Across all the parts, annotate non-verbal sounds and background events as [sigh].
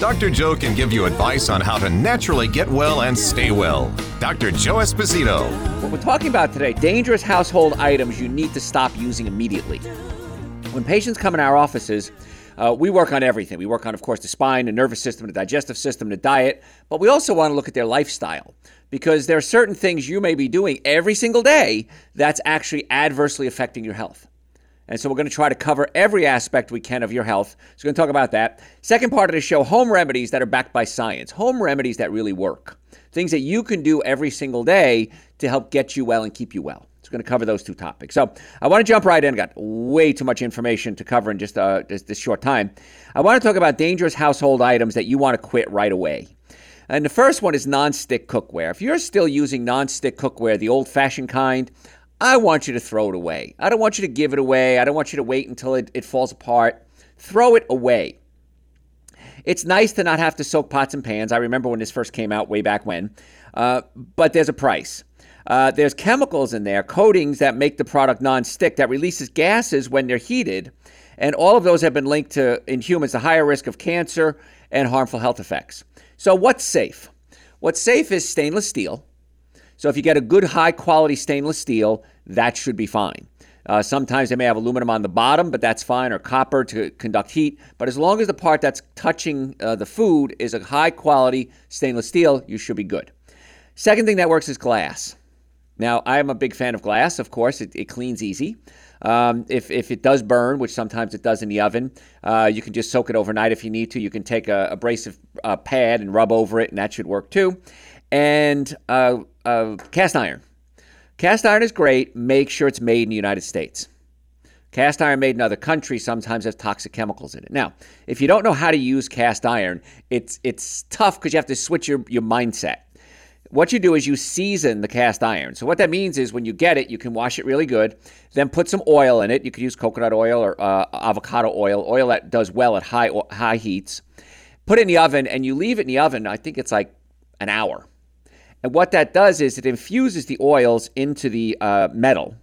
Dr. Joe can give you advice on how to naturally get well and stay well. Dr. Joe Esposito. What we're talking about today dangerous household items you need to stop using immediately. When patients come in our offices, uh, we work on everything. We work on, of course, the spine, the nervous system, the digestive system, the diet, but we also want to look at their lifestyle because there are certain things you may be doing every single day that's actually adversely affecting your health. And so we're going to try to cover every aspect we can of your health. So we're going to talk about that. Second part of the show home remedies that are backed by science, home remedies that really work, things that you can do every single day to help get you well and keep you well. It's going to cover those two topics. So I want to jump right in. I got way too much information to cover in just uh, this, this short time. I want to talk about dangerous household items that you want to quit right away. And the first one is non-stick cookware. If you're still using non-stick cookware, the old-fashioned kind, I want you to throw it away. I don't want you to give it away. I don't want you to wait until it, it falls apart. Throw it away. It's nice to not have to soak pots and pans. I remember when this first came out way back when, uh, but there's a price. Uh, there's chemicals in there, coatings that make the product non-stick that releases gases when they're heated, and all of those have been linked to in humans a higher risk of cancer and harmful health effects. So what's safe? What's safe is stainless steel. So if you get a good high quality stainless steel, that should be fine. Uh, sometimes they may have aluminum on the bottom, but that's fine, or copper to conduct heat. But as long as the part that's touching uh, the food is a high quality stainless steel, you should be good. Second thing that works is glass. Now, I'm a big fan of glass, of course, it, it cleans easy. Um, if, if it does burn, which sometimes it does in the oven, uh, you can just soak it overnight if you need to. You can take a abrasive uh, pad and rub over it, and that should work too and uh, cast iron. Cast iron is great. Make sure it's made in the United States. Cast iron made in other countries sometimes has toxic chemicals in it. Now, if you don't know how to use cast iron, it's it's tough because you have to switch your, your mindset. What you do is you season the cast iron. So what that means is when you get it, you can wash it really good, then put some oil in it. You could use coconut oil or uh, avocado oil, oil that does well at high high heats. Put it in the oven and you leave it in the oven. I think it's like an hour. And what that does is it infuses the oils into the uh, metal.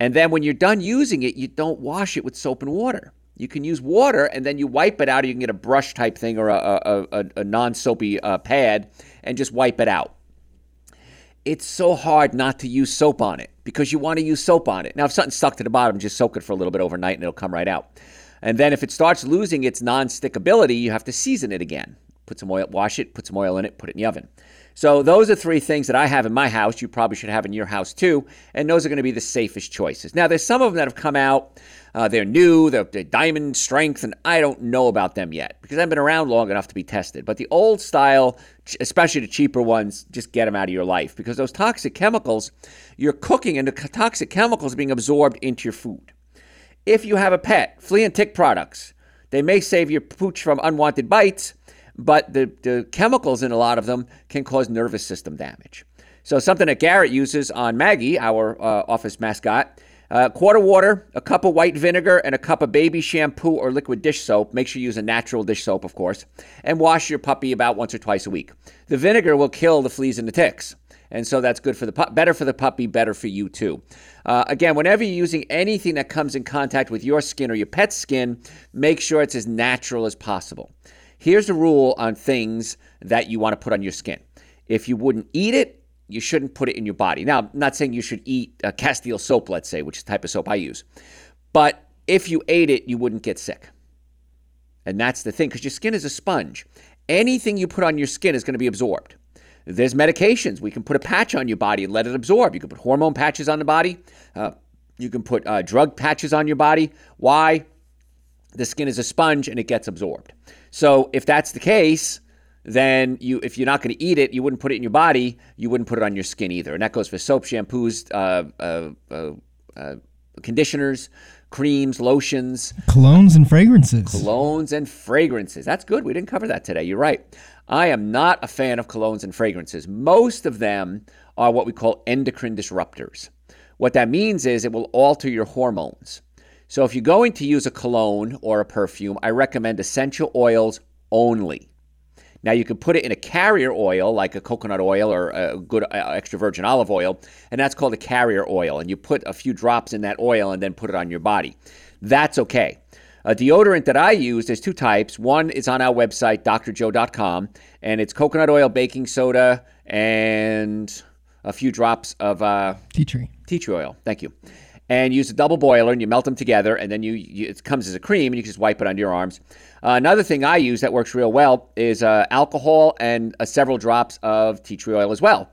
And then when you're done using it, you don't wash it with soap and water. You can use water and then you wipe it out. You can get a brush type thing or a, a, a, a non soapy uh, pad and just wipe it out. It's so hard not to use soap on it because you want to use soap on it. Now, if something's stuck to the bottom, just soak it for a little bit overnight and it'll come right out. And then if it starts losing its non stickability, you have to season it again. Put some oil, wash it, put some oil in it, put it in the oven. So those are three things that I have in my house. You probably should have in your house too, and those are going to be the safest choices. Now, there's some of them that have come out. Uh, they're new, they're, they're, diamond strength, and I don't know about them yet because I've been around long enough to be tested. But the old style, especially the cheaper ones, just get them out of your life because those toxic chemicals, you're cooking and the toxic chemicals being absorbed into your food. If you have a pet, flea and tick products, they may save your pooch from unwanted bites but the, the chemicals in a lot of them can cause nervous system damage. So, something that Garrett uses on Maggie, our uh, office mascot, a uh, quarter water, a cup of white vinegar, and a cup of baby shampoo or liquid dish soap. Make sure you use a natural dish soap, of course, and wash your puppy about once or twice a week. The vinegar will kill the fleas and the ticks. And so that's good for the pu- better for the puppy, better for you too. Uh, again, whenever you're using anything that comes in contact with your skin or your pet's skin, make sure it's as natural as possible. Here's a rule on things that you want to put on your skin. If you wouldn't eat it, you shouldn't put it in your body. Now, I'm not saying you should eat Castile soap, let's say, which is the type of soap I use. But if you ate it, you wouldn't get sick. And that's the thing, because your skin is a sponge. Anything you put on your skin is going to be absorbed. There's medications. We can put a patch on your body and let it absorb. You can put hormone patches on the body. Uh, you can put uh, drug patches on your body. Why? The skin is a sponge and it gets absorbed. So if that's the case, then you if you're not going to eat it, you wouldn't put it in your body. You wouldn't put it on your skin either, and that goes for soap, shampoos, uh, uh, uh, uh conditioners, creams, lotions, colognes, and fragrances. Colognes and fragrances. That's good. We didn't cover that today. You're right. I am not a fan of colognes and fragrances. Most of them are what we call endocrine disruptors. What that means is it will alter your hormones. So if you're going to use a cologne or a perfume, I recommend essential oils only. Now you can put it in a carrier oil like a coconut oil or a good uh, extra virgin olive oil, and that's called a carrier oil. And you put a few drops in that oil and then put it on your body. That's okay. A deodorant that I use, there's two types. One is on our website, drjoe.com, and it's coconut oil, baking soda, and a few drops of uh, tea tree. Tea tree oil. Thank you. And use a double boiler, and you melt them together, and then you, you it comes as a cream, and you can just wipe it on your arms. Uh, another thing I use that works real well is uh, alcohol and uh, several drops of tea tree oil as well.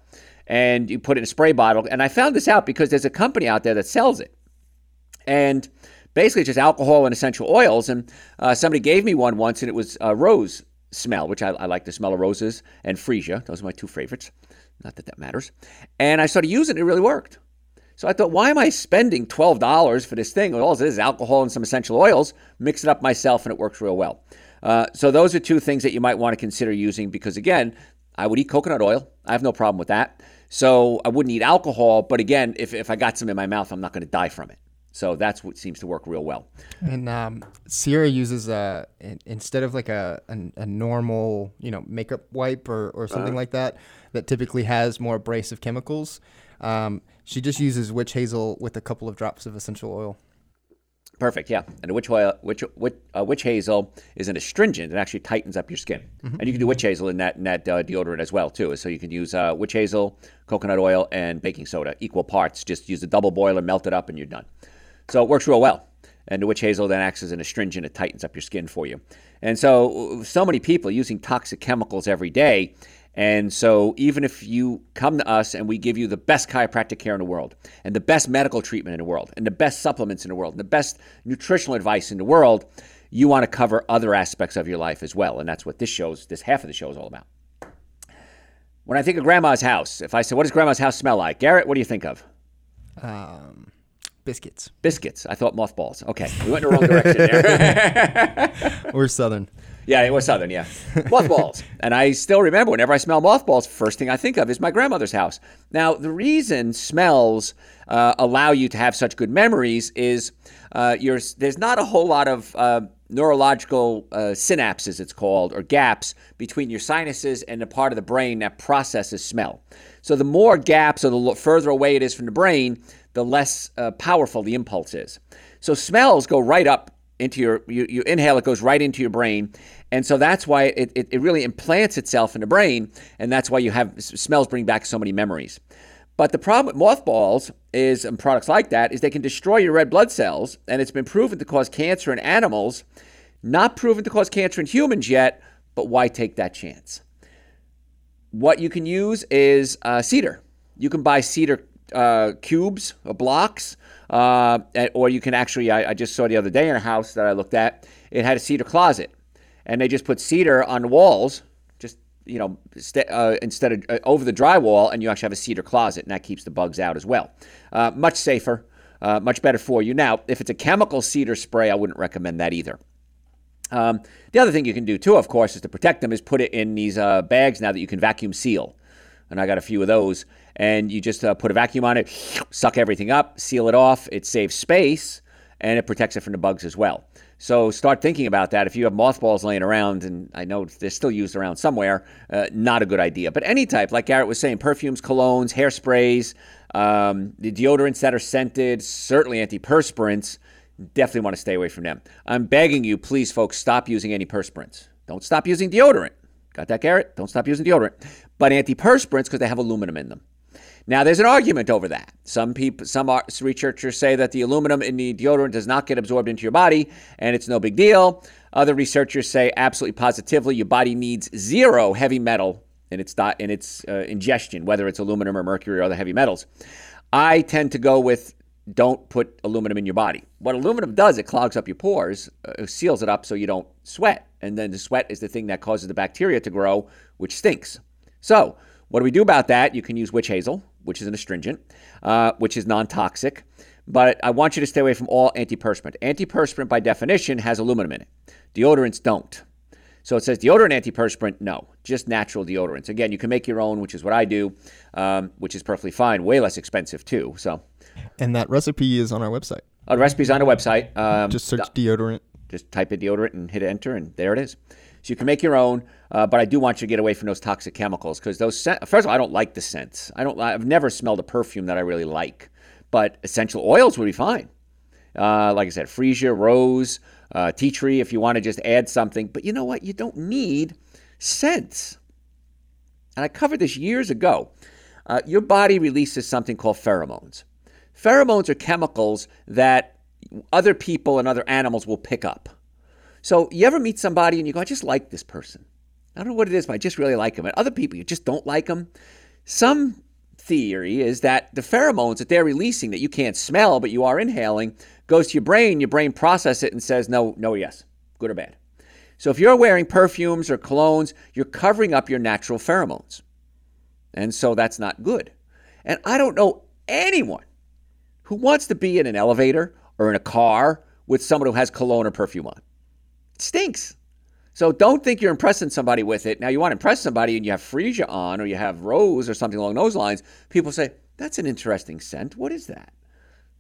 And you put it in a spray bottle. And I found this out because there's a company out there that sells it. And basically just alcohol and essential oils. And uh, somebody gave me one once, and it was rose smell, which I, I, like the smell of roses, and freesia. Those are my two favorites. Not that that matters. And I started using it, it really worked. So I thought, why am I spending $12 for this thing? All it is alcohol and some essential oils. Mix it up myself, and it works real well. Uh, so those are two things that you might want to consider using because, again, I would eat coconut oil. I have no problem with that. So I wouldn't eat alcohol, but again, if, if I got some in my mouth, I'm not going to die from it. So that's what seems to work real well. And um, Sierra uses a instead of like a, a, a normal you know makeup wipe or, or something uh like that that typically has more abrasive chemicals. Um, she just uses witch hazel with a couple of drops of essential oil. Perfect, yeah. And a witch, oil, witch, witch, uh, witch hazel is an astringent. It actually tightens up your skin. Mm-hmm. And you can do witch hazel in that, in that uh, deodorant as well, too. So you can use uh, witch hazel, coconut oil, and baking soda, equal parts. Just use a double boiler, melt it up, and you're done. So it works real well. And the witch hazel then acts as an astringent. It tightens up your skin for you. And so, so many people using toxic chemicals every day. And so, even if you come to us and we give you the best chiropractic care in the world, and the best medical treatment in the world, and the best supplements in the world, and the best nutritional advice in the world, you want to cover other aspects of your life as well. And that's what this show's, this half of the show is all about. When I think of grandma's house, if I say, What does grandma's house smell like? Garrett, what do you think of? Um, Biscuits. Biscuits. I thought mothballs. Okay, we went in the wrong direction there. [laughs] we're Southern. Yeah, it was Southern, yeah. [laughs] Mothballs. and I still remember whenever I smell mothballs, first thing I think of is my grandmother's house. Now, the reason smells uh, allow you to have such good memories is uh, there's not a whole lot of uh, neurological uh, synapses, it's called, or gaps between your sinuses and the part of the brain that processes smell. So the more gaps or the further away it is from the brain, the less uh, powerful the impulse is. So smells go right up into your, you, you inhale, it goes right into your brain. And so that's why it, it, it really implants itself in the brain. And that's why you have smells bring back so many memories. But the problem with mothballs is, and products like that, is they can destroy your red blood cells. And it's been proven to cause cancer in animals, not proven to cause cancer in humans yet. But why take that chance? What you can use is uh, cedar. You can buy cedar uh, cubes or blocks, uh, or you can actually. I, I, just saw the other day in a house that I looked at. It had a cedar closet, and they just put cedar on walls, just you know, st- uh, instead of uh, over the drywall, and you actually have a cedar closet, and that keeps the bugs out as well. Uh, much safer, uh, much better for you. Now, if it's a chemical cedar spray, I wouldn't recommend that either. Um, the other thing you can do too, of course, is to protect them, is put it in these bags now that you can vacuum seal and I got a few of those. And you just uh, put a vacuum on it, suck everything up, seal it off. It saves space and it protects it from the bugs as well. So start thinking about that. If you have mothballs laying around, and I know they're still used around somewhere, uh, not a good idea. But any type, like Garrett was saying, perfumes, colognes, hairsprays, um, the deodorants that are scented, certainly antiperspirants, definitely want to stay away from them. I'm begging you, please, folks, stop using antiperspirants. Don't stop using deodorant. Got that, Garrett? Don't stop using deodorant. But antiperspirants because they have aluminum in them. Now, there's an argument over that. Some people, some researchers say that the aluminum in the deodorant does not get absorbed into your body, and it's no big deal. Other researchers say absolutely positively your body needs zero heavy metal in its in its uh, ingestion, whether it's aluminum or mercury or other heavy metals. I tend to go with don't put aluminum in your body. What aluminum does, it clogs up your pores, uh, seals it up so you don't sweat. And then the sweat is the thing that causes the bacteria to grow, which stinks. So, what do we do about that? You can use witch hazel, which is an astringent, uh, which is non toxic. But I want you to stay away from all antiperspirant. Antiperspirant, by definition, has aluminum in it. Deodorants don't. So it says deodorant antiperspirant. No, just natural deodorants. Again, you can make your own, which is what I do, um, which is perfectly fine. Way less expensive too. So, and that recipe is on our website. Uh, the recipe's on our website. Um, just search deodorant. Just type in deodorant and hit enter, and there it is. So you can make your own, uh, but I do want you to get away from those toxic chemicals because those. Scent, first of all, I don't like the scents. I don't. I've never smelled a perfume that I really like, but essential oils would be fine. Uh, like I said, freesia, rose, uh, tea tree. If you want to just add something, but you know what? You don't need scents. And I covered this years ago. Uh, your body releases something called pheromones. Pheromones are chemicals that other people and other animals will pick up. So you ever meet somebody and you go, I just like this person. I don't know what it is, but I just really like them. And other people, you just don't like them. Some theory is that the pheromones that they're releasing that you can't smell but you are inhaling goes to your brain. Your brain processes it and says no, no, yes, good or bad. So if you're wearing perfumes or colognes, you're covering up your natural pheromones. And so that's not good. And I don't know anyone who wants to be in an elevator or in a car with someone who has cologne or perfume on. It stinks. So don't think you're impressing somebody with it. Now you want to impress somebody and you have freesia on or you have rose or something along those lines. People say, that's an interesting scent. What is that?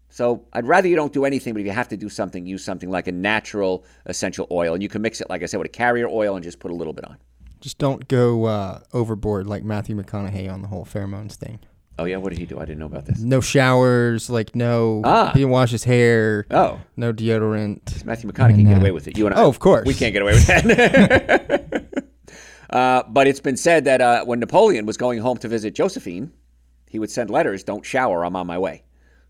So I'd rather you don't do anything, but if you have to do something, use something like a natural essential oil. And you can mix it, like I said, with a carrier oil and just put a little bit on. Just don't go uh, overboard like Matthew McConaughey on the whole pheromones thing. Oh yeah, what did he do? I didn't know about this. No showers, like no. Ah. He didn't wash his hair. Oh, No deodorant. Matthew McConaughey can get uh, away with it. You and I, oh, of course. we can't get away with that. [laughs] uh, but it's been said that uh, when Napoleon was going home to visit Josephine, he would send letters, "Don't shower, I'm on my way,"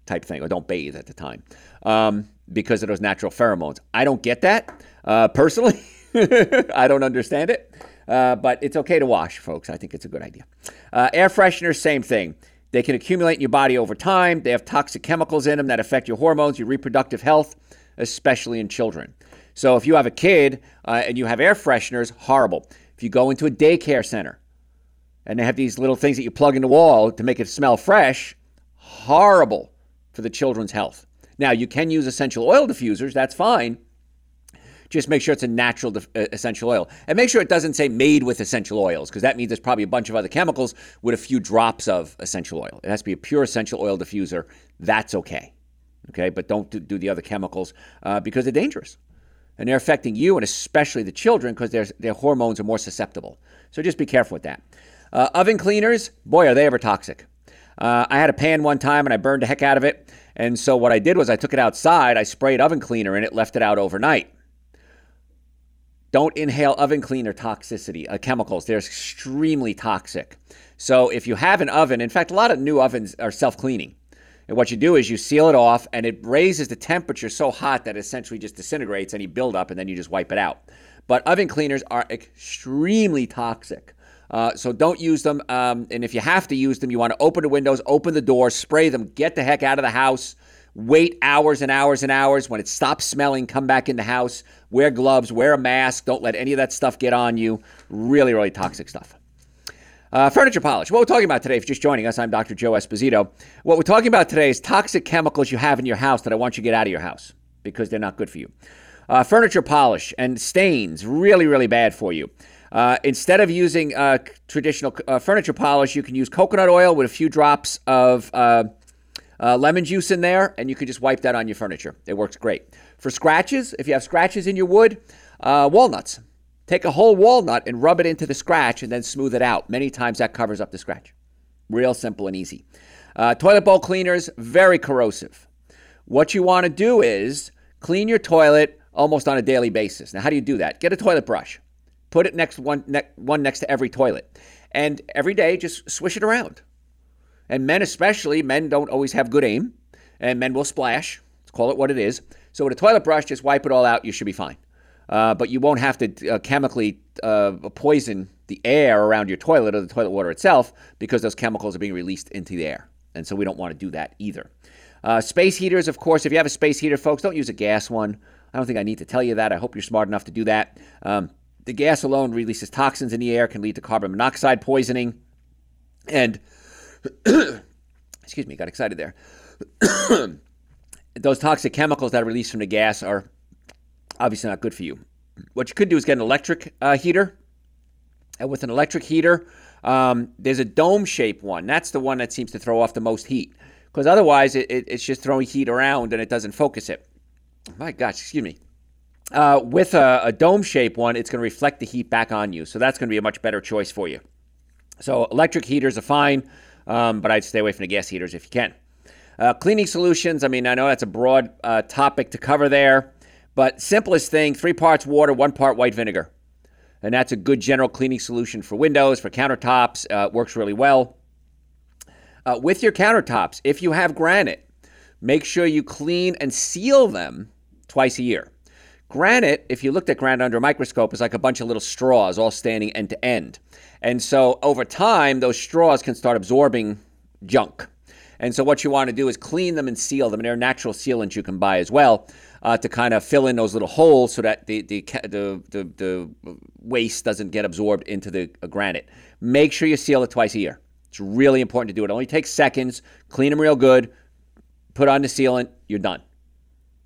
type thing, or "Don't bathe" at the time, um, because of those natural pheromones. I don't get that uh, personally. [laughs] I don't understand it, uh, but it's okay to wash, folks. I think it's a good idea. Uh, air fresheners, same thing. They can accumulate in your body over time. They have toxic chemicals in them that affect your hormones, your reproductive health, especially in children. So if you have a kid uh, and you have air fresheners, horrible. If you go into a daycare center and they have these little things that you plug in the wall to make it smell fresh, horrible for the children's health. Now, you can use essential oil diffusers, that's fine. Just make sure it's a natural uh, essential oil. And make sure it doesn't say made with essential oils, because that means there's probably a bunch of other chemicals with a few drops of essential oil. It has to be a pure essential oil diffuser. That's okay. Okay, but don't do, do the other chemicals uh, because they're dangerous. And they're affecting you and especially the children because their, their hormones are more susceptible. So just be careful with that. Uh, oven cleaners, boy, are they ever toxic. Uh, I had a pan one time and I burned the heck out of it. And so what I did was I took it outside, I sprayed oven cleaner in it, left it out overnight. Don't inhale oven cleaner toxicity, uh, chemicals. They're extremely toxic. So if you have an oven, in fact, a lot of new ovens are self cleaning. And what you do is you seal it off and it raises the temperature so hot that it essentially just disintegrates any buildup and then you just wipe it out. But oven cleaners are extremely toxic. Uh, so don't use them. Um, and if you have to use them, you want to open the windows, open the doors, spray them, get the heck out of the house. Wait hours and hours and hours. When it stops smelling, come back in the house. Wear gloves, wear a mask. Don't let any of that stuff get on you. Really, really toxic stuff. Uh, furniture polish. What we're talking about today, if you're just joining us, I'm Dr. Joe Esposito. What we're talking about today is toxic chemicals you have in your house that I want you to get out of your house because they're not good for you. Uh, furniture polish and stains, really, really bad for you. Uh, instead of using uh, traditional uh, furniture polish, you can use coconut oil with a few drops of uh, lemon juice in there, and you can just wipe that on your furniture. It works great. For scratches, if you have scratches in your wood, uh, walnuts. Take a whole walnut and rub it into the scratch and then smooth it out. Many times that covers up the scratch. Real simple and easy. Uh, toilet bowl cleaners, very corrosive. What you want to do is clean your toilet almost on a daily basis. Now, how do you do that? Get a toilet brush, put it next one, ne- one next to every toilet, and every day just swish it around. And men, especially, men don't always have good aim, and men will splash. Let's call it what it is. So with a toilet brush, just wipe it all out. You should be fine. Uh, but you won't have to uh, chemically uh, poison the air around your toilet or the toilet water itself because those chemicals are being released into the air. And so we don't want to do that either. Uh, space heaters, of course, if you have a space heater, folks, don't use a gas one. I don't think I need to tell you that. I hope you're smart enough to do that. Um, the gas alone releases toxins in the air, can lead to carbon monoxide poisoning. And, [coughs] excuse me, got excited there. [coughs] Those toxic chemicals that are released from the gas are obviously not good for you. What you could do is get an electric uh, heater. And with an electric heater, um, there's a dome shaped one. That's the one that seems to throw off the most heat because otherwise it, it, it's just throwing heat around and it doesn't focus it. My gosh, excuse me. Uh, with a, a dome shaped one, it's going to reflect the heat back on you. So that's going to be a much better choice for you. So electric heaters are fine, um, but I'd stay away from the gas heaters if you can. Uh, cleaning solutions, I mean, I know that's a broad uh, topic to cover there, but simplest thing three parts water, one part white vinegar. And that's a good general cleaning solution for windows, for countertops. Uh, works really well. Uh, with your countertops, if you have granite, make sure you clean and seal them twice a year. Granite, if you looked at granite under a microscope, is like a bunch of little straws all standing end to end. And so over time, those straws can start absorbing junk. And so what you want to do is clean them and seal them. And there are natural sealants you can buy as well uh, to kind of fill in those little holes so that the, the, the, the, the waste doesn't get absorbed into the uh, granite. Make sure you seal it twice a year. It's really important to do it. It only takes seconds. Clean them real good. Put on the sealant. You're done.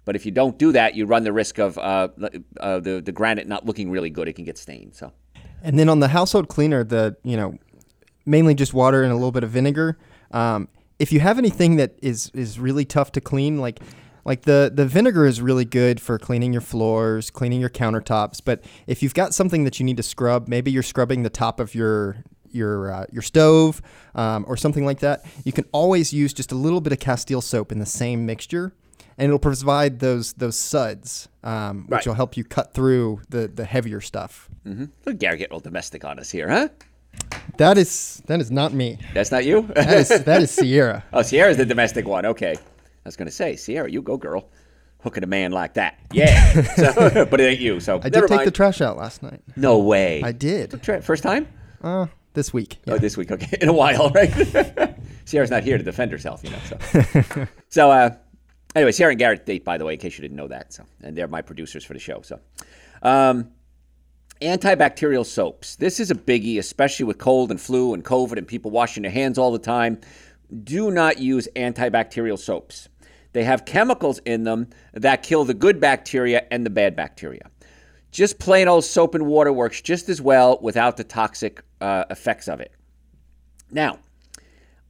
But if you don't do that, you run the risk of uh, uh, the the granite not looking really good. It can get stained. So. And then on the household cleaner, the you know, mainly just water and a little bit of vinegar. Um, if you have anything that is is really tough to clean, like like the the vinegar is really good for cleaning your floors, cleaning your countertops. But if you've got something that you need to scrub, maybe you're scrubbing the top of your your uh, your stove um, or something like that, you can always use just a little bit of Castile soap in the same mixture and it'll provide those those suds, um, which Right. will help you cut through the the heavier stuff. Mm-hmm. Look, Gary get all domestic on us here, huh? That is that is not me. That's not you? [laughs] That is that is Sierra. [laughs] oh, Sierra's the domestic one. Okay. I was going to say, Sierra, you go, girl. Hooking a man like that. Yeah. [laughs] So, but it ain't you. So I did take mind. the trash out last night. no way. I did. First time? Uh, this week. Oh, this week. Okay. In a while, right? Sierra's not here to defend herself, you know. So, so uh, anyway, Sierra and Garrett date, by the way, in case you didn't know that. So, and they're my producers for the show. So, um, antibacterial soaps. This is a biggie, especially with cold and flu and COVID and people washing their hands all the time. Do not use antibacterial soaps. They have chemicals in them that kill the good bacteria and the bad bacteria. Just plain old soap and water works just as well without the toxic uh, effects of it. Now,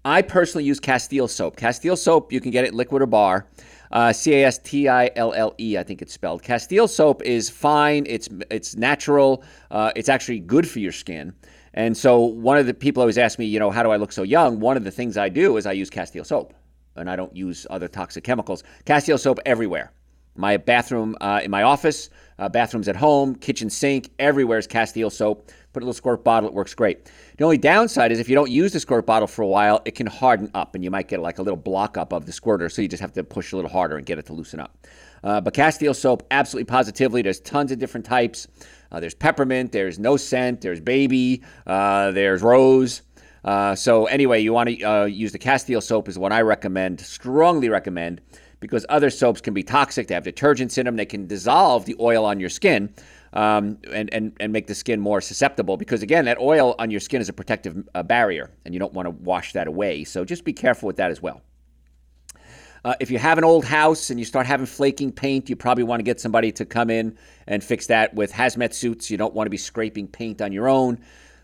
I personally use Castile soap. Castile soap, you can get it liquid or bar. Uh, C A S T I L L E, I think it's spelled. Castile soap is fine. It's it's natural. Uh, it's actually good for your skin. And so one of the people always ask me, you know, how do I look so young? One of the things I do is I use Castile soap, and I don't use other toxic chemicals. Castile soap everywhere. My bathroom uh, in my office, uh, bathrooms at home, kitchen sink, everywhere is Castile soap. Put a little squirt bottle, it works great. The only downside is if you don't use the squirt bottle for a while, it can harden up and you might get like a little block up of the squirter. So you just have to push a little harder and get it to loosen up. Uh, but Castile soap, absolutely positively, there's tons of different types. Uh, there's peppermint, there's no scent, there's baby, uh, there's rose. Uh, so anyway, you want to uh, use the Castile soap is what I recommend, strongly recommend, because other soaps can be toxic. They have detergents in them. They can dissolve the oil on your skin um, and, and, and make the skin more susceptible. Because again, that oil on your skin is a protective uh, barrier, and you don't want to wash that away. So just be careful with that as well. Uh, if you have an old house and you start having flaking paint, you probably want to get somebody to come in and fix that with hazmat suits. You don't want to be scraping paint on your own.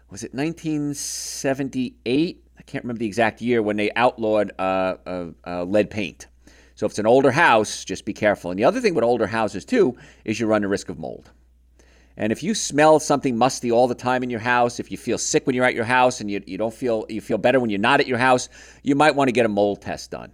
Was it 1978? I can't remember the exact year when they outlawed uh, uh, uh, lead paint. So if it's an older house, just be careful. And the other thing with older houses too is you run the risk of mold. And if you smell something musty all the time in your house, if you feel sick when you're at your house and you, you don't feel you feel better when you're not at your house, you might want to get a mold test done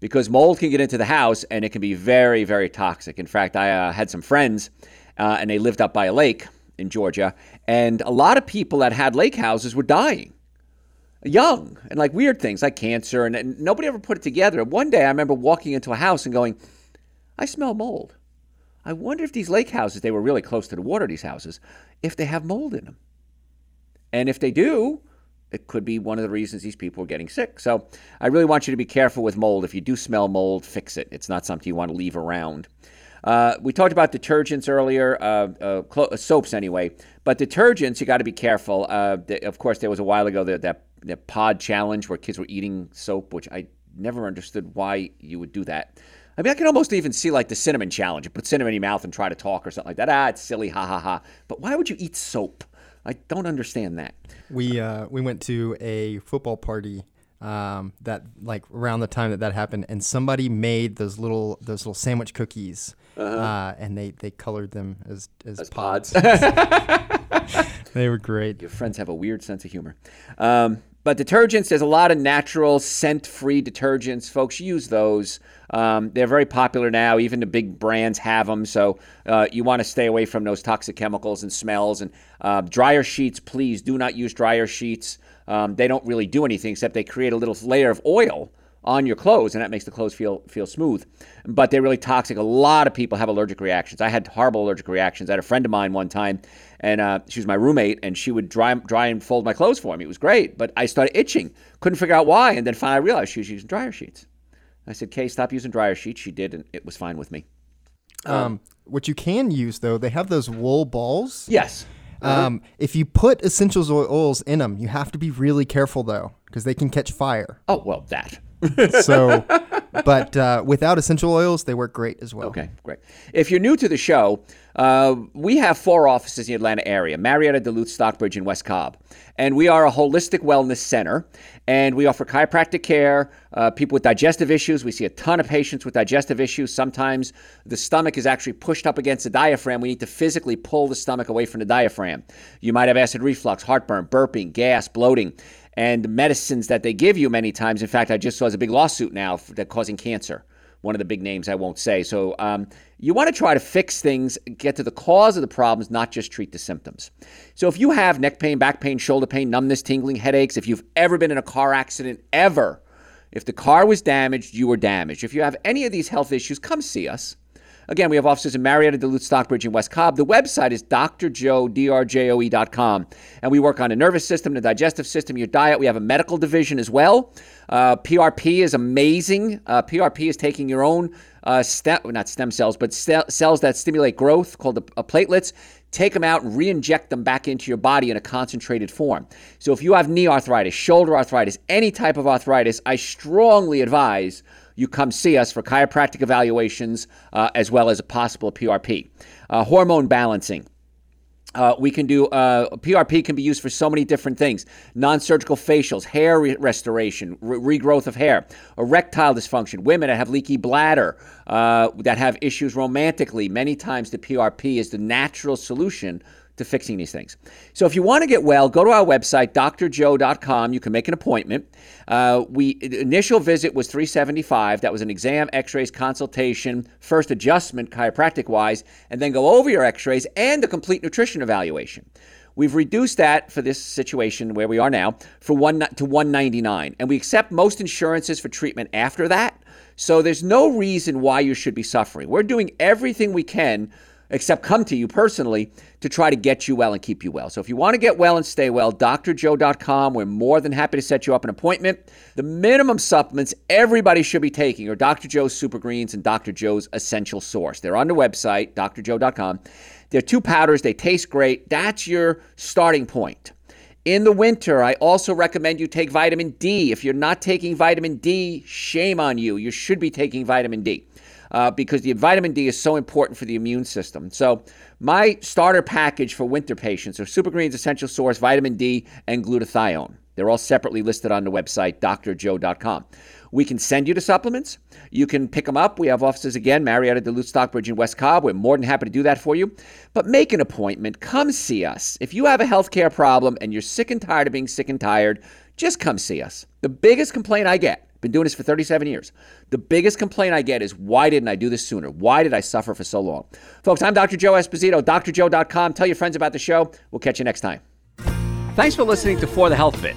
because mold can get into the house and it can be very, very toxic. In fact, I uh, had some friends uh, and they lived up by a lake in Georgia, and a lot of people that had lake houses were dying young and like weird things like cancer, and, and nobody ever put it together. One day I remember walking into a house and going, I smell mold. I wonder if these lake houses, they were really close to the water, these houses, if they have mold in them. And if they do, it could be one of the reasons these people are getting sick. So I really want you to be careful with mold. If you do smell mold, fix it. It's not something you want to leave around. Uh, we talked about detergents earlier, uh, uh, clo- uh, soaps anyway, but detergents, you got to be careful. Uh, the, of course, there was a while ago that, that, that pod challenge where kids were eating soap, which I never understood why you would do that. I mean, I can almost even see like the cinnamon challenge. You put cinnamon in your mouth and try to talk or something like that. Ah, it's silly, ha ha ha. But why would you eat soap? I don't understand that. We uh, we went to a football party um, that like around the time that that happened, and somebody made those little those little sandwich cookies, uh-huh. uh, and they they colored them as as, As pods. pods. [laughs] [laughs] they were great. Your friends have a weird sense of humor. Um, but detergents, there's a lot of natural scent free detergents. Folks, use those. Um, they're very popular now. Even the big brands have them. So uh, you want to stay away from those toxic chemicals and smells. And uh, dryer sheets, please do not use dryer sheets. Um, they don't really do anything except they create a little layer of oil on your clothes, and that makes the clothes feel feel smooth. But they're really toxic. A lot of people have allergic reactions. I had horrible allergic reactions. I had a friend of mine one time, and uh, she was my roommate, and she would dry dry and fold my clothes for me. It was great, but I started itching. Couldn't figure out why, and then finally I realized she was using dryer sheets. I said, "Kay, stop using dryer sheets." She did, and it was fine with me. Um, what you can use though, they have those wool balls. Yes. Um, if you put essential oils in them, you have to be really careful though, because they can catch fire. Oh well, that. So, but uh, without essential oils, they work great as well. Okay, great. If you're new to the show, uh, we have four offices in the Atlanta area Marietta, Duluth, Stockbridge, and West Cobb. And we are a holistic wellness center. And we offer chiropractic care, uh, people with digestive issues. We see a ton of patients with digestive issues. Sometimes the stomach is actually pushed up against the diaphragm. We need to physically pull the stomach away from the diaphragm. You might have acid reflux, heartburn, burping, gas, bloating and medicines that they give you many times. In fact, I just saw a big lawsuit now that causing cancer. One of the big names I won't say. So um, you want to try to fix things, get to the cause of the problems, not just treat the symptoms. So if you have neck pain, back pain, shoulder pain, numbness, tingling, headaches, if you've ever been in a car accident, ever, if the car was damaged, you were damaged. If you have any of these health issues, come see us. Again, we have offices in Marietta, Duluth, Stockbridge, and West Cobb. The website is drjoe, and we work on the nervous system, the digestive system, your diet. We have a medical division as well. Uh, PRP is amazing. Uh, PRP is taking your own uh, stem, not stem cells, but st- cells that stimulate growth called uh, platelets. Take them out and re-inject them back into your body in a concentrated form. So if you have knee arthritis, shoulder arthritis, any type of arthritis, I strongly advise you come see us for chiropractic evaluations uh, as well as a possible PRP. Uh, hormone balancing. Uh, we can do uh, PRP can be used for so many different things: non-surgical facials, hair re- restoration, re- regrowth of hair, erectile dysfunction, women that have leaky bladder, uh, that have issues romantically. Many times, the PRP is the natural solution to fixing these things. So if you want to get well, go to our website, drjoe.com. You can make an appointment. Uh, we initial visit was 375. That was an exam, X-rays, consultation, first adjustment, chiropractic wise, and then go over your X-rays and a complete nutrition evaluation. We've reduced that for this situation where we are now for one to 199, and we accept most insurances for treatment after that. So there's no reason why you should be suffering. We're doing everything we can except come to you personally to try to get you well and keep you well. So if you want to get well and stay well, drjoe.com. We're more than happy to set you up an appointment. The minimum supplements everybody should be taking are Dr. Joe's Super Greens and Dr. Joe's Essential Source. They're on the website, drjoe.com. They're two powders, they taste great. That's your starting point. In the winter, I also recommend you take vitamin D. If you're not taking vitamin D, shame on you. You should be taking vitamin D uh, because the vitamin D is so important for the immune system. So, my starter package for winter patients are Super Greens Essential Source, vitamin D, and glutathione. They're all separately listed on the website, drjoe.com. We can send you the supplements. You can pick them up. We have offices again, Marietta, Duluth, Stockbridge, and West Cobb. We're more than happy to do that for you. But make an appointment. Come see us. If you have a healthcare problem and you're sick and tired of being sick and tired, just come see us. The biggest complaint I get been doing this for 37 years. The biggest complaint I get is why didn't I do this sooner? Why did I suffer for so long? Folks, I'm Dr. Joe Esposito, drjoe.com. Tell your friends about the show. We'll catch you next time. Thanks for listening to For the Health of It.